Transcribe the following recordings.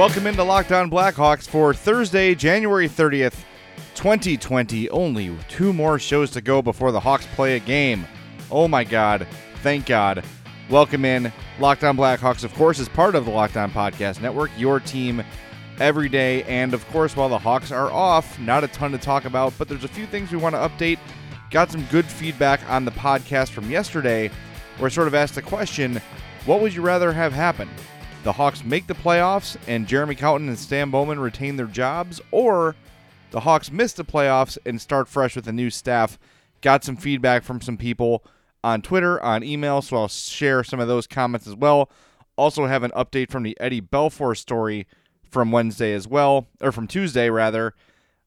Welcome into Locked On Blackhawks for Thursday, January 30th, 2020. Only two more shows to go before the Hawks play a game. Oh my God. Thank God. Welcome in. Locked On Blackhawks, of course, is part of the Locked On Podcast Network, your team every day. And of course, while the Hawks are off, not a ton to talk about, but there's a few things we want to update. Got some good feedback on the podcast from yesterday, where I sort of asked the question what would you rather have happen? The Hawks make the playoffs and Jeremy Colliton and Stan Bowman retain their jobs, or the Hawks miss the playoffs and start fresh with a new staff. Got some feedback from some people on Twitter, on email, so I'll share some of those comments as well. Also, have an update from the Eddie Belfour story from Wednesday as well, or from Tuesday rather,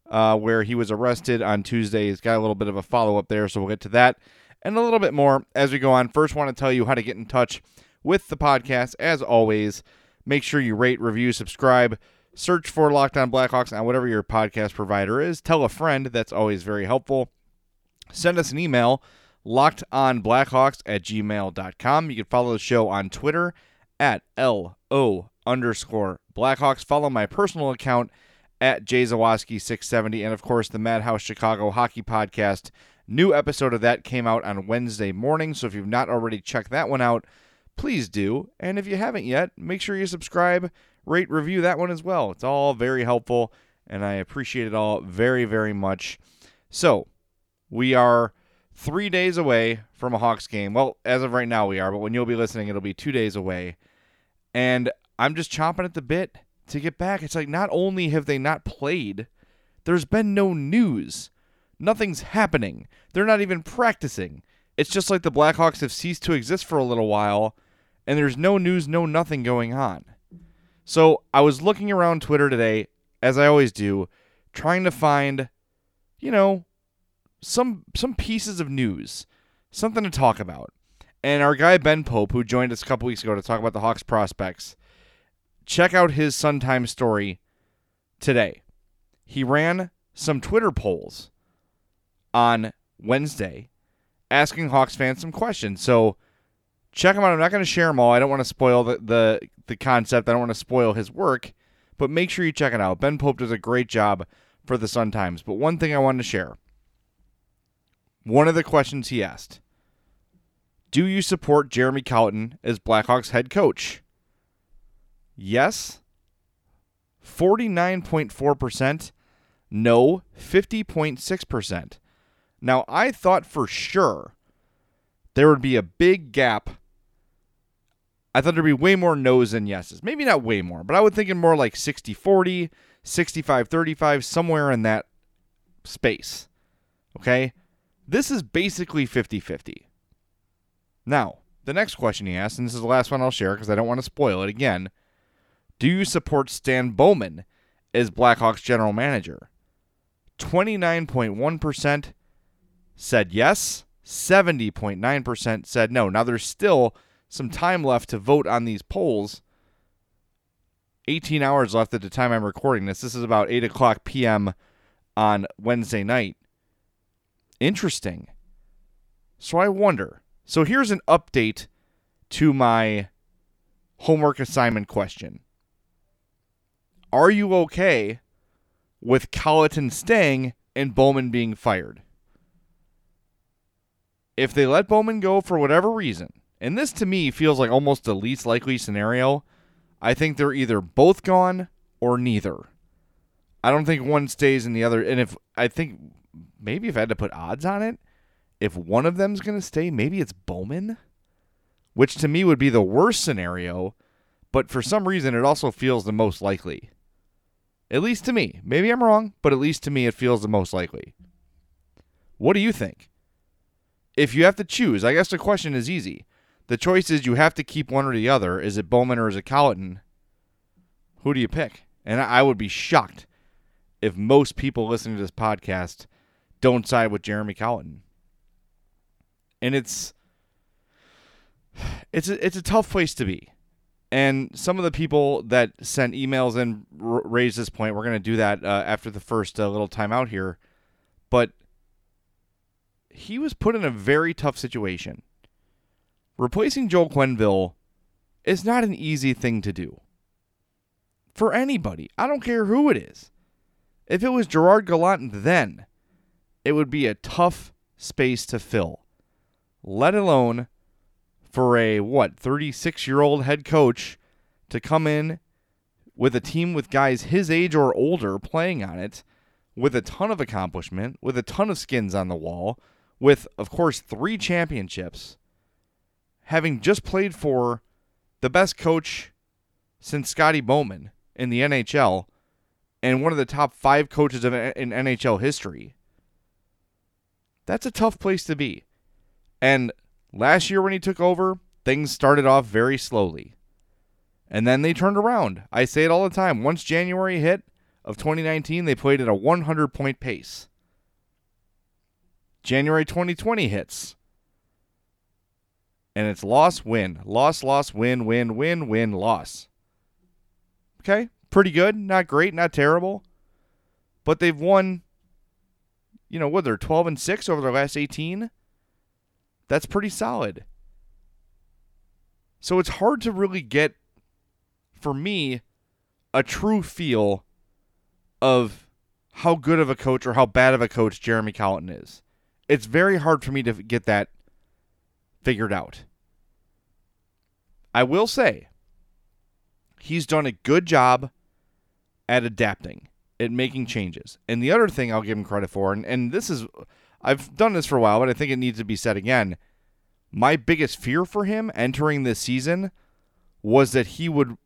uh, where he was arrested on Tuesday. He's got a little bit of a follow up there, so we'll get to that and a little bit more as we go on. First, want to tell you how to get in touch with the podcast. As always, make sure you rate, review, subscribe. Search for Locked On Blackhawks on whatever your podcast provider is. Tell a friend. That's always very helpful. Send us an email, lockedonblackhawks at gmail.com. You can follow the show on Twitter at LO underscore Blackhawks. Follow my personal account at jzawaski670. And of course, the Madhouse Chicago Hockey Podcast. New episode of that came out on Wednesday morning. So if you've not already checked that one out, please do. And if you haven't yet, make sure you subscribe, rate, review that one as well. It's all very helpful, and I appreciate it all very, very much. So, we are three days away from a Hawks game. Well, as of right now, we are, but when you'll be listening, it'll be two days away. And I'm just chomping at the bit to get back. It's like not only have they not played, there's been no news. Nothing's happening. They're not even practicing. It's just like the Blackhawks have ceased to exist for a little while, and there's no news, no nothing going on. So I was looking around Twitter today, as I always do, trying to find, you know, some some pieces of news, something to talk about. And our guy Ben Pope, who joined us a couple weeks ago to talk about the Hawks prospects, check out his Sun Times story today. He ran some Twitter polls on Wednesday asking Hawks fans some questions. So check them out. I'm not going to share them all. I don't want to spoil the, the, the concept. I don't want to spoil his work, but make sure you check it out. Ben Pope does a great job for the Sun Times. But one thing I wanted to share one of the questions he asked Do you support Jeremy Colliton as Blackhawks head coach? Yes. 49.4%. No. 50.6%. Now, I thought for sure there would be a big gap. I thought there'd be way more no's than yeses. Maybe not way more, but I would think in more like 60 40, 65 35, somewhere in that space. Okay? This is basically 50 50. Now, the next question he asked, and this is the last one I'll share because I don't want to spoil it again. Do you support Stan Bowman as Blackhawks general manager? 29.1% said yes, 70.9% said no. Now, there's still some time left to vote on these polls. 18 hours left at the time I'm recording this. This is about 8 o'clock p.m. on Wednesday night. Interesting. So I wonder. So here's an update to my homework assignment question Are you okay with Colliton staying and Bowman being fired? If they let Bowman go for whatever reason, and this to me feels like almost the least likely scenario, I think they're either both gone or neither. I don't think one stays in the other. And if I think maybe if I had to put odds on it, if one of them's going to stay, maybe it's Bowman, which to me would be the worst scenario. But for some reason, it also feels the most likely. At least to me. Maybe I'm wrong, but at least to me, it feels the most likely. What do you think? If you have to choose, I guess the question is easy. The choice is you have to keep one or the other. Is it Bowman or is it Colliton? Who do you pick? And I would be shocked if most people listening to this podcast don't side with Jeremy Colliton. And it's it's a, it's a tough place to be. And some of the people that sent emails and r- raised this point, we're going to do that uh, after the first uh, little timeout here. But he was put in a very tough situation. Replacing Joel Quenneville is not an easy thing to do. for anybody. I don't care who it is. If it was Gerard Gallant then, it would be a tough space to fill. Let alone for a what, 36-year-old head coach to come in with a team with guys his age or older playing on it with a ton of accomplishment, with a ton of skins on the wall, with of course 3 championships, having just played for the best coach since Scotty Bowman in the NHL and one of the top five coaches of, in NHL history. That's a tough place to be. And last year when he took over, things started off very slowly. And then they turned around. I say it all the time. Once January hit of 2019, they played at a 100 point pace. January 2020 hits. And it's loss, win, loss, loss, win, win, win, win, loss. Okay, pretty good. Not great, not terrible. But they've won, you know, what, they're 12 and 6 over their last 18. That's pretty solid. So it's hard to really get, for me, a true feel of how good of a coach or how bad of a coach Jeremy Colliton is. It's very hard for me to get that figured out. I will say, he's done a good job at adapting, at making changes. And the other thing I'll give him credit for, and, and this is, I've done this for a while, but I think it needs to be said again. My biggest fear for him entering this season was that he would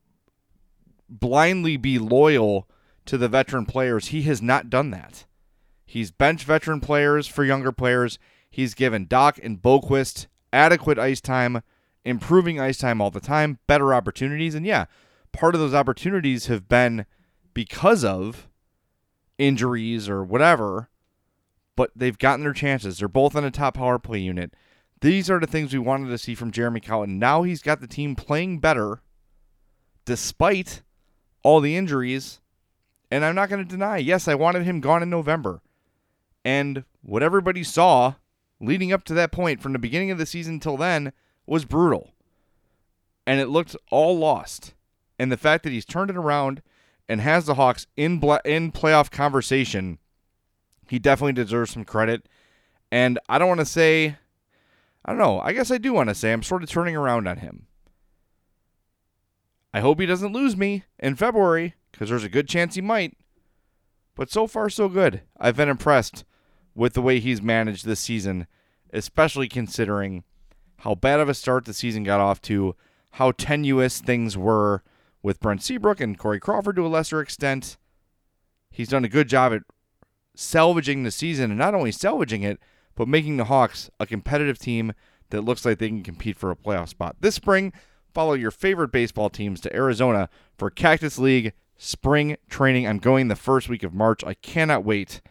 blindly be loyal to the veteran players. He has not done that. He's bench veteran players for younger players. He's given Dach and Boqvist adequate ice time, improving ice time all the time, better opportunities. And yeah, part of those opportunities have been because of injuries or whatever, but they've gotten their chances. They're both on a top power play unit. These are the things we wanted to see from Jeremy Colliton. Now he's got the team playing better despite all the injuries. And I'm not going to deny, yes, I wanted him gone in November. And what everybody saw leading up to that point from the beginning of the season till then was brutal. And it looked all lost and the fact that he's turned it around and has the Hawks in bla- in playoff conversation, he definitely deserves some credit. And I don't want to say, I don't know. I guess I do want to say I'm sort of turning around on him. I hope he doesn't lose me in February because there's a good chance he might. But so far, so good. I've been impressed with the way he's managed this season, especially considering how bad of a start the season got off to, how tenuous things were with Brent Seabrook and Corey Crawford to a lesser extent. He's done a good job at salvaging the season and not only salvaging it, but making the Hawks a competitive team that looks like they can compete for a playoff spot. This spring, follow your favorite baseball teams to Arizona for Cactus League spring training. I'm going the first week of March. I cannot wait.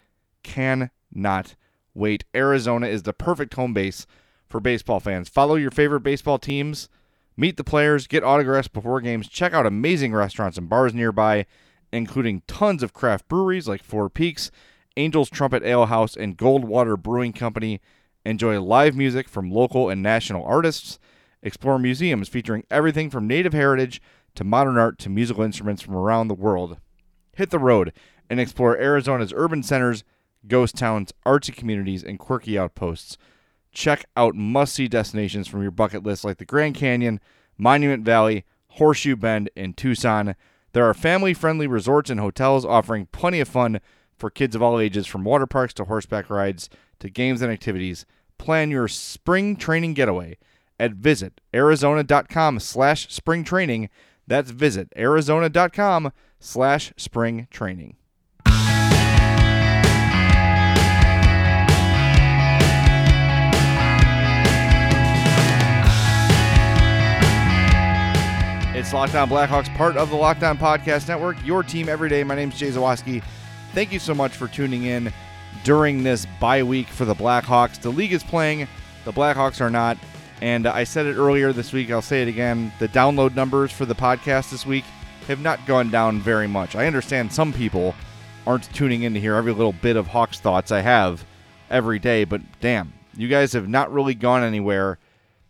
Cannot wait. Arizona is the perfect home base for baseball fans. Follow your favorite baseball teams Meet the players, get autographs before games, check out amazing restaurants and bars nearby, including tons of craft breweries like Four Peaks, Angel's Trumpet Ale House, and Goldwater Brewing Company. Enjoy live music from local and national artists. Explore museums featuring everything from native heritage to modern art to musical instruments from around the world. Hit the road and explore Arizona's urban centers, ghost towns, artsy communities, and quirky outposts check out must see destinations from your bucket list like the Grand Canyon, Monument Valley, Horseshoe Bend, and Tucson. There are family friendly resorts and hotels offering plenty of fun for kids of all ages, from water parks to horseback rides to games and activities. Plan your spring training getaway at visitarizona.com slash spring training. That's visit arizona.com slash spring training. It's Locked On Blackhawks, part of the Locked On Podcast Network, your team every day. My name is Jay Zawaski. Thank you so much for tuning in during this bye week for the Blackhawks. The league is playing, the Blackhawks are not. And I said it earlier this week, I'll say it again. The download numbers for the podcast this week have not gone down very much. I understand some people aren't tuning in to hear every little bit of Hawks thoughts I have every day, but damn, you guys have not really gone anywhere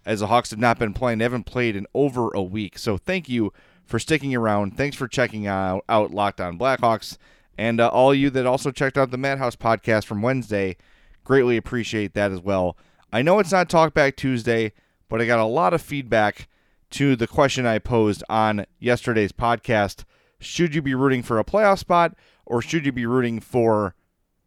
as the Hawks have not been playing. They haven't played in over a week. So thank you for sticking around. Thanks for checking out, out Locked On Blackhawks. And uh, all you that also checked out the Madhouse podcast from Wednesday, greatly appreciate that as well. I know it's not Talkback Tuesday, but I got a lot of feedback to the question I posed on yesterday's podcast. Should you be rooting for a playoff spot or should you be rooting for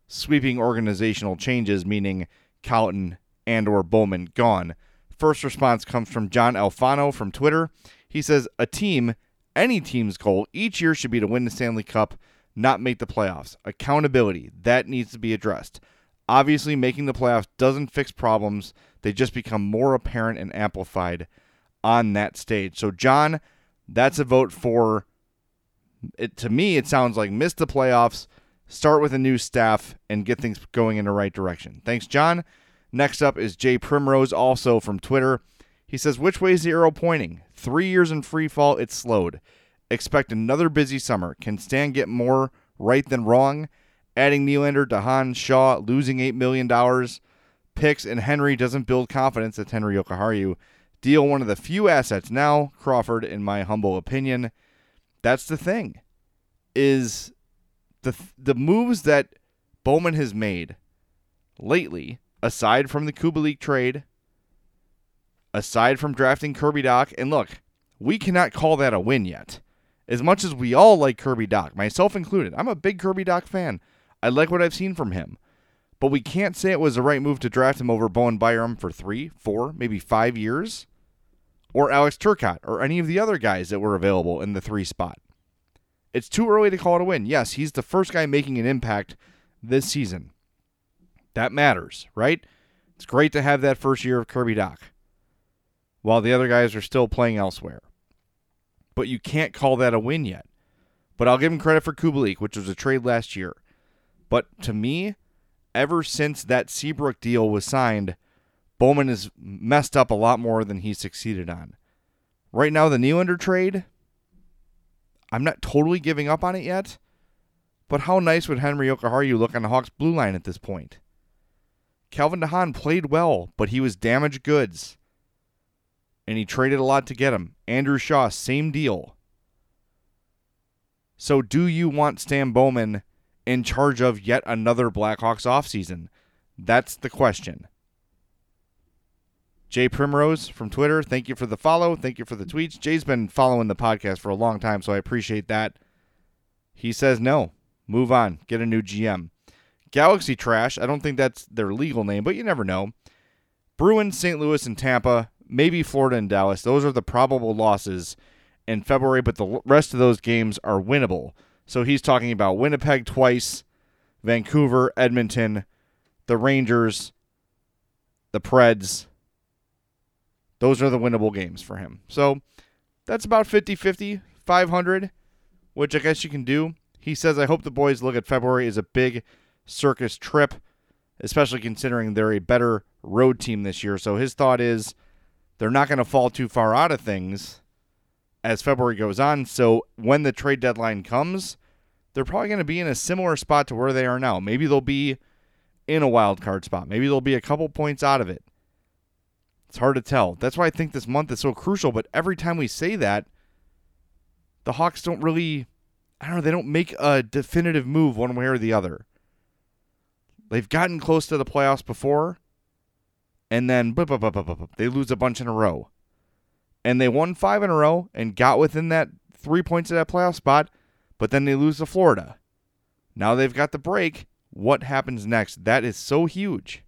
sweeping organizational changes, meaning Colliton and or Bowman gone? First response comes from John Alfano from Twitter. He says, A team, any team's goal each year should be to win the Stanley Cup, not make the playoffs. Accountability, that needs to be addressed. Obviously, making the playoffs doesn't fix problems, they just become more apparent and amplified on that stage. So, John, that's a vote for it. To me, it sounds like miss the playoffs, start with a new staff, and get things going in the right direction. Thanks, John. Next up is Jay Primrose, also from Twitter. He says, Which way is the arrow pointing? Three years in free fall, it's slowed. Expect another busy summer. Can Stan get more right than wrong? Adding Nylander, DeHaan, Shaw, losing $8 million. Picks and Henry doesn't build confidence. That's Henri Jokiharju. Deal one of the few assets now, Crawford, in my humble opinion. That's the thing. Is the the moves that Bowman has made lately, aside from the Kubalik trade, aside from drafting Kirby Dach, and look, we cannot call that a win yet. As much as we all like Kirby Dach, myself included, I'm a big Kirby Dach fan. I like what I've seen from him. But we can't say it was the right move to draft him over Bowen Byram for three, four, maybe five years, or Alex Turcotte, or any of the other guys that were available in the three spot. It's too early to call it a win. Yes, he's the first guy making an impact this season. That matters, right? It's great to have that first year of Kirby Dach while the other guys are still playing elsewhere. But you can't call that a win yet. But I'll give him credit for Kubalik, which was a trade last year. But to me, ever since that Seabrook deal was signed, Bowman has messed up a lot more than he succeeded on. Right now, the Nylander trade, I'm not totally giving up on it yet. But how nice would Henri Jokiharju look on the Hawks blue line at this point? Calvin DeHaan played well, but he was damaged goods and he traded a lot to get him. Andrew Shaw, same deal. So, do you want Stan Bowman in charge of yet another Blackhawks offseason? That's the question. Jay Primrose from Twitter, thank you for the follow. Thank you for the tweets. Jay's been following the podcast for a long time, so I appreciate that. He says no. Move on. Get a new GM. Galaxy Trash, I don't think that's their legal name, but you never know. Bruins, St. Louis, and Tampa maybe Florida and Dallas. Those are the probable losses in February, but the rest of those games are winnable. So he's talking about Winnipeg twice, Vancouver, Edmonton, the Rangers, the Preds. Those are the winnable games for him. So that's about 50 50, 500, which I guess you can do. He says, I hope the boys look at February as a big circus trip, especially considering they're a better road team this year. So his thought is they're not going to fall too far out of things as February goes on. So when the trade deadline comes, they're probably going to be in a similar spot to where they are now. Maybe they'll be in a wild card spot. Maybe they'll be a couple points out of it. It's hard to tell. That's why I think this month is so crucial. But every time we say that, the Hawks don't really, I don't know, they don't make a definitive move one way or the other. They've gotten close to the playoffs before, and then they lose a bunch in a row. And they won five in a row and got within that three points of that playoff spot, but then they lose to Florida. Now they've got the break. What happens next? That is so huge.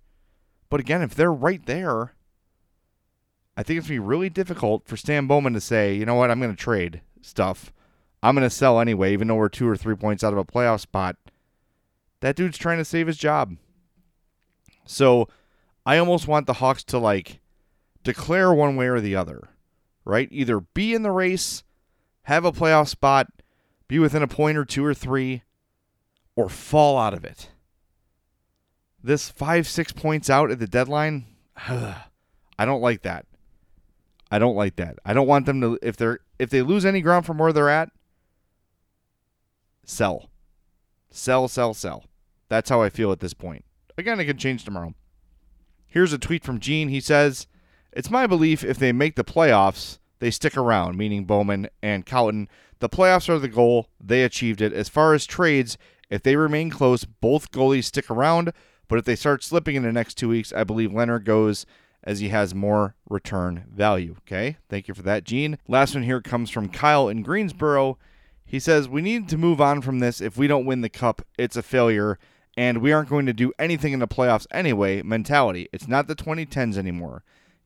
But again, if they're right there, I think it's going to be really difficult for Stan Bowman to say, you know what, I'm going to trade stuff. I'm going to sell anyway, even though we're two or three points out of a playoff spot. That dude's trying to save his job. So I almost want the Hawks to like declare one way or the other, right? Either be in the race, have a playoff spot, be within a point or two or three, or fall out of it. This five, six points out at the deadline, I don't like that. I don't like that. I don't want them to if they're if they lose any ground from where they're at, sell. Sell, sell, sell. That's how I feel at this point. Again, it can change tomorrow. Here's a tweet from Gene. He says, It's my belief if they make the playoffs, they stick around, meaning Bowman and Colliton. The playoffs are the goal. They achieved it. As far as trades, if they remain close, both goalies stick around. But if they start slipping in the next two weeks, I believe Leonard goes as he has more return value. Okay. Thank you for that, Gene. Last one here comes from Kyle in Greensboro. He says, We need to move on from this. If we don't win the cup, it's a failure. And we aren't going to do anything in the playoffs anyway. Mentality. It's not the 2010s anymore.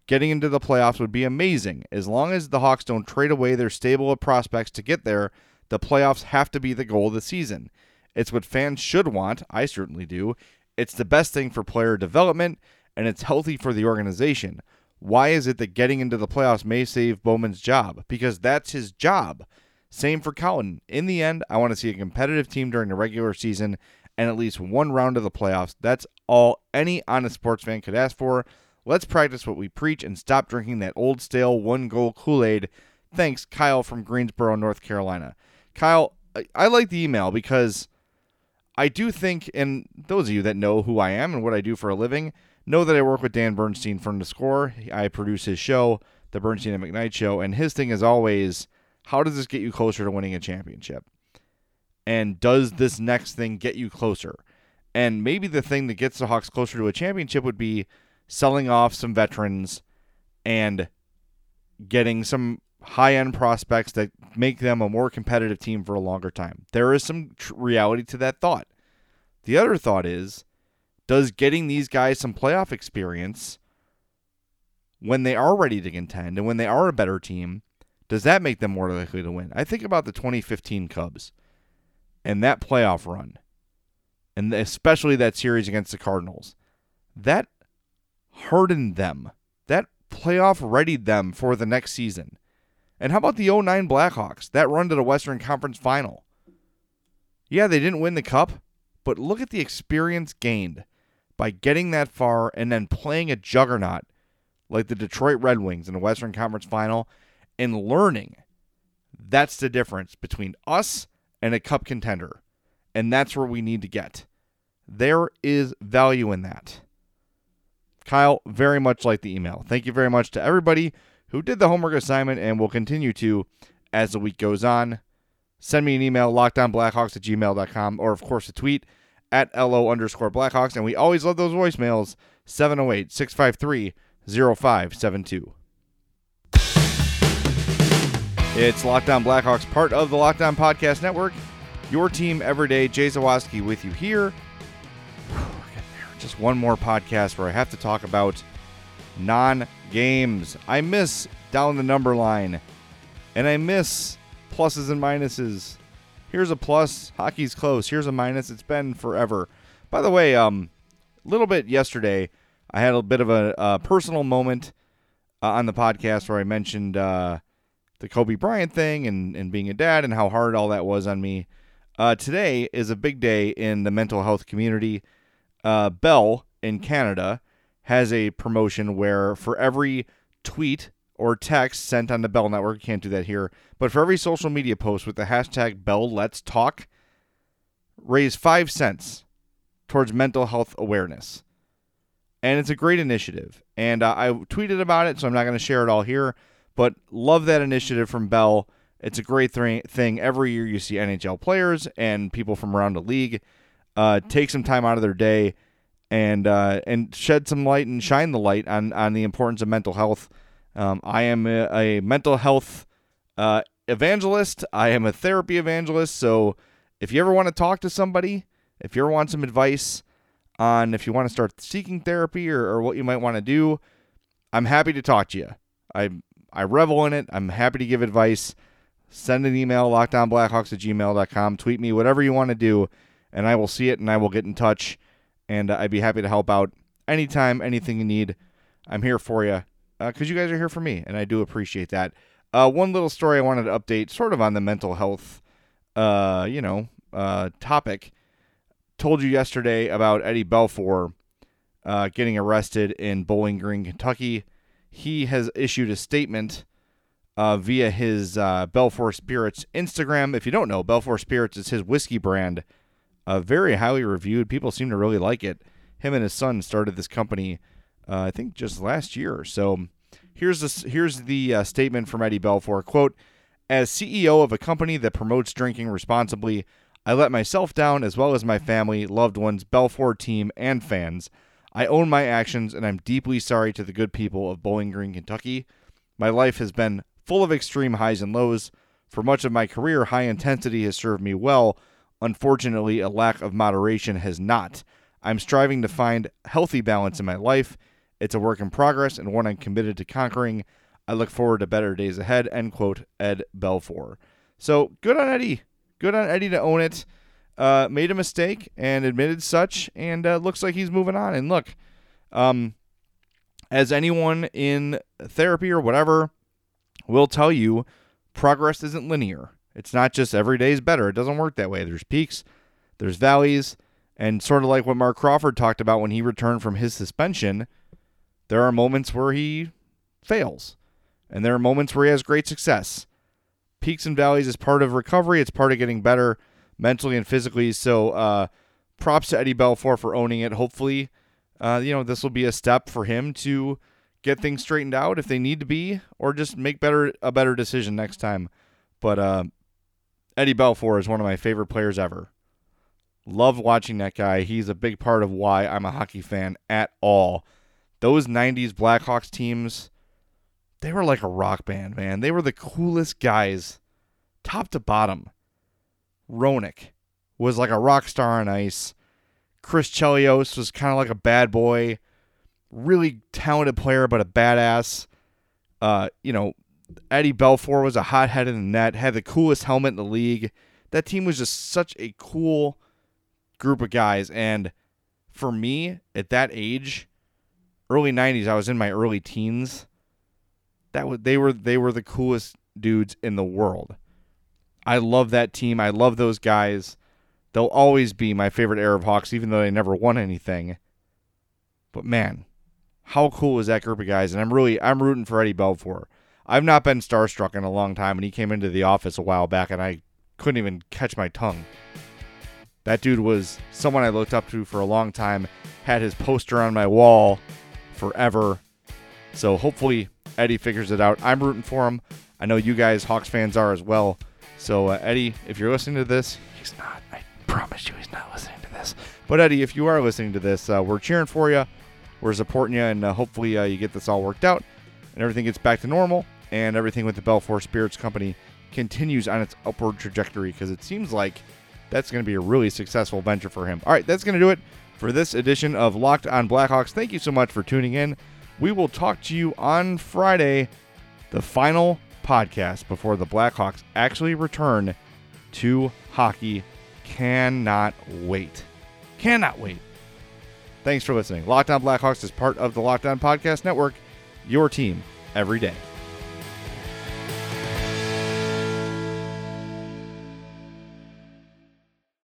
Getting into the playoffs would be amazing. As long as the Hawks don't trade away their stable of prospects to get there, the playoffs have to be the goal of the season. It's what fans should want. I certainly do. It's the best thing for player development, and it's healthy for the organization. Why is it that getting into the playoffs may save Bowman's job? Because that's his job. Same for Colliton. In the end, I want to see a competitive team during the regular season and at least one round of the playoffs. That's all any honest sports fan could ask for. Let's practice what we preach and stop drinking that old stale one goal Kool Aid. Thanks, Kyle from Greensboro, North Carolina. Kyle, I like the email because I do think, and those of you that know who I am and what I do for a living know that I work with Dan Bernstein from The Score. I produce his show, The Bernstein and McKnight Show, and his thing is always how does this get you closer to winning a championship? And does this next thing get you closer? And maybe the thing that gets the Hawks closer to a championship would be selling off some veterans and getting some high end prospects that make them a more competitive team for a longer time. There is some tr- reality to that thought. The other thought is does getting these guys some playoff experience when they are ready to contend and when they are a better team, does that make them more likely to win? I think about the 2015 Cubs and that playoff run, and especially that series against the Cardinals. That hardened them. That playoff readied them for the next season. And how about the 09 Blackhawks? That run to the Western Conference final. Yeah, they didn't win the cup, but look at the experience gained by getting that far and then playing a juggernaut like the Detroit Red Wings in the Western Conference final and learning. That's the difference between us and a cup contender. And that's where we need to get. There is value in that. Kyle, very much like the email. Thank you very much to everybody who did the homework assignment and will continue to as the week goes on. Send me an email, lockedonblackhawks at gmail.com, or of course a tweet at LO underscore Blackhawks. And we always love those voicemails 708 653 0572. It's Locked On Blackhawks, part of the Locked On Podcast Network. Your team every day. Jay Zawaski with you here. Just one more podcast where I have to talk about non games. I miss down the number line, and I miss pluses and minuses. Here's a plus. Hockey's close. Here's a minus. It's been forever. By the way, um, a little bit yesterday, I had a bit of a, a personal moment uh, on the podcast where I mentioned uh, the Kobe Bryant thing and, and being a dad and how hard all that was on me. Uh, today is a big day in the mental health community. Uh, Bell in Canada has a promotion where for every tweet or text sent on the Bell Network, can't do that here, but for every social media post with the hashtag Bell Let's Talk, raise five cents towards mental health awareness. And it's a great initiative. And uh, I tweeted about it, so I'm not going to share it all here, but love that initiative from Bell. It's a great th- thing. Every year you see NHL players and people from around the league uh, take some time out of their day and uh, and shed some light and shine the light on on the importance of mental health. Um, I am a, a mental health uh, evangelist. I am a therapy evangelist. So if you ever want to talk to somebody, if you ever want some advice on if you want to start seeking therapy or, or what you might want to do, I'm happy to talk to you. I I revel in it. I'm happy to give advice. Send an email, lockedonblackhawks at gmail.com. Tweet me, whatever you want to do, and I will see it and I will get in touch and uh, I'd be happy to help out anytime, anything you need. I'm here for you because uh, you guys are here for me, and I do appreciate that. Uh, one little story I wanted to update, sort of on the mental health, uh, you know, uh, topic. Told you yesterday about Eddie Belfour uh, getting arrested in Bowling Green, Kentucky. He has issued a statement via his Belfour Spirits Instagram. If you don't know, Belfour Spirits is his whiskey brand uh, very highly reviewed. People seem to really like it. Him and his son started this company, uh, I think, just last year. So here's this here's the uh, statement from Eddie Belfour. Quote: As CEO of a company that promotes drinking responsibly, I let myself down as well as my family, loved ones, Belfour team, and fans. I own my actions, and I'm deeply sorry to the good people of Bowling Green, Kentucky. My life has been full of extreme highs and lows. For much of my career, high intensity has served me well. Unfortunately, a lack of moderation has not. I'm striving to find healthy balance in my life. It's a work in progress and one I'm committed to conquering. I look forward to better days ahead. End quote. Ed Belfour. So good on Eddie. Good on Eddie to own it. Uh, made a mistake and admitted such, and uh, looks like he's moving on. And look, um, as anyone in therapy or whatever will tell you, progress isn't linear. It's not just every day is better. It doesn't work that way. There's peaks, there's valleys, and sort of like what Marc Crawford talked about when he returned from his suspension, there are moments where he fails, and there are moments where he has great success. Peaks and valleys is part of recovery. It's part of getting better mentally and physically. So, uh, props to Eddie Belfour for owning it. Hopefully, uh, you know this will be a step for him to get things straightened out if they need to be, or just make better a better decision next time. But uh, Eddie Belfour is one of my favorite players ever. Love watching that guy. He's a big part of why I'm a hockey fan at all. Those 90s Blackhawks teams, they were like a rock band, man. They were the coolest guys, top to bottom. Roenick was like a rock star on ice. Chris Chelios was kind of like a bad boy, really talented player, but a badass. Uh, you know, Eddie Belfour was a hothead in the net, had the coolest helmet in the league. That team was just such a cool group of guys. And for me, at that age, early '90s, I was in my early teens. That was they were they were the coolest dudes in the world. I love that team. I love those guys. They'll always be my favorite era of Hawks, even though they never won anything. But man, how cool is that group of guys? And I'm really I'm rooting for Eddie Belfour. I've not been starstruck in a long time, and he came into the office a while back, and I couldn't even catch my tongue. That dude was someone I looked up to for a long time, had his poster on my wall forever. So hopefully Eddie figures it out. I'm rooting for him. I know you guys, Hawks fans, are as well. So, uh, Eddie, if you're listening to this, he's not. I promise you, he's not listening to this. But, Eddie, if you are listening to this, uh, we're cheering for you. We're supporting you, and uh, hopefully uh, you get this all worked out and everything gets back to normal and everything with the Belfour Spirits Company continues on its upward trajectory because it seems like that's going to be a really successful venture for him. All right, that's going to do it for this edition of Locked on Blackhawks. Thank you so much for tuning in. We will talk to you on Friday, the final podcast before the Blackhawks actually return to hockey. Cannot wait. Cannot wait. Thanks for listening. Locked on Blackhawks is part of the Locked on Podcast Network, your team every day.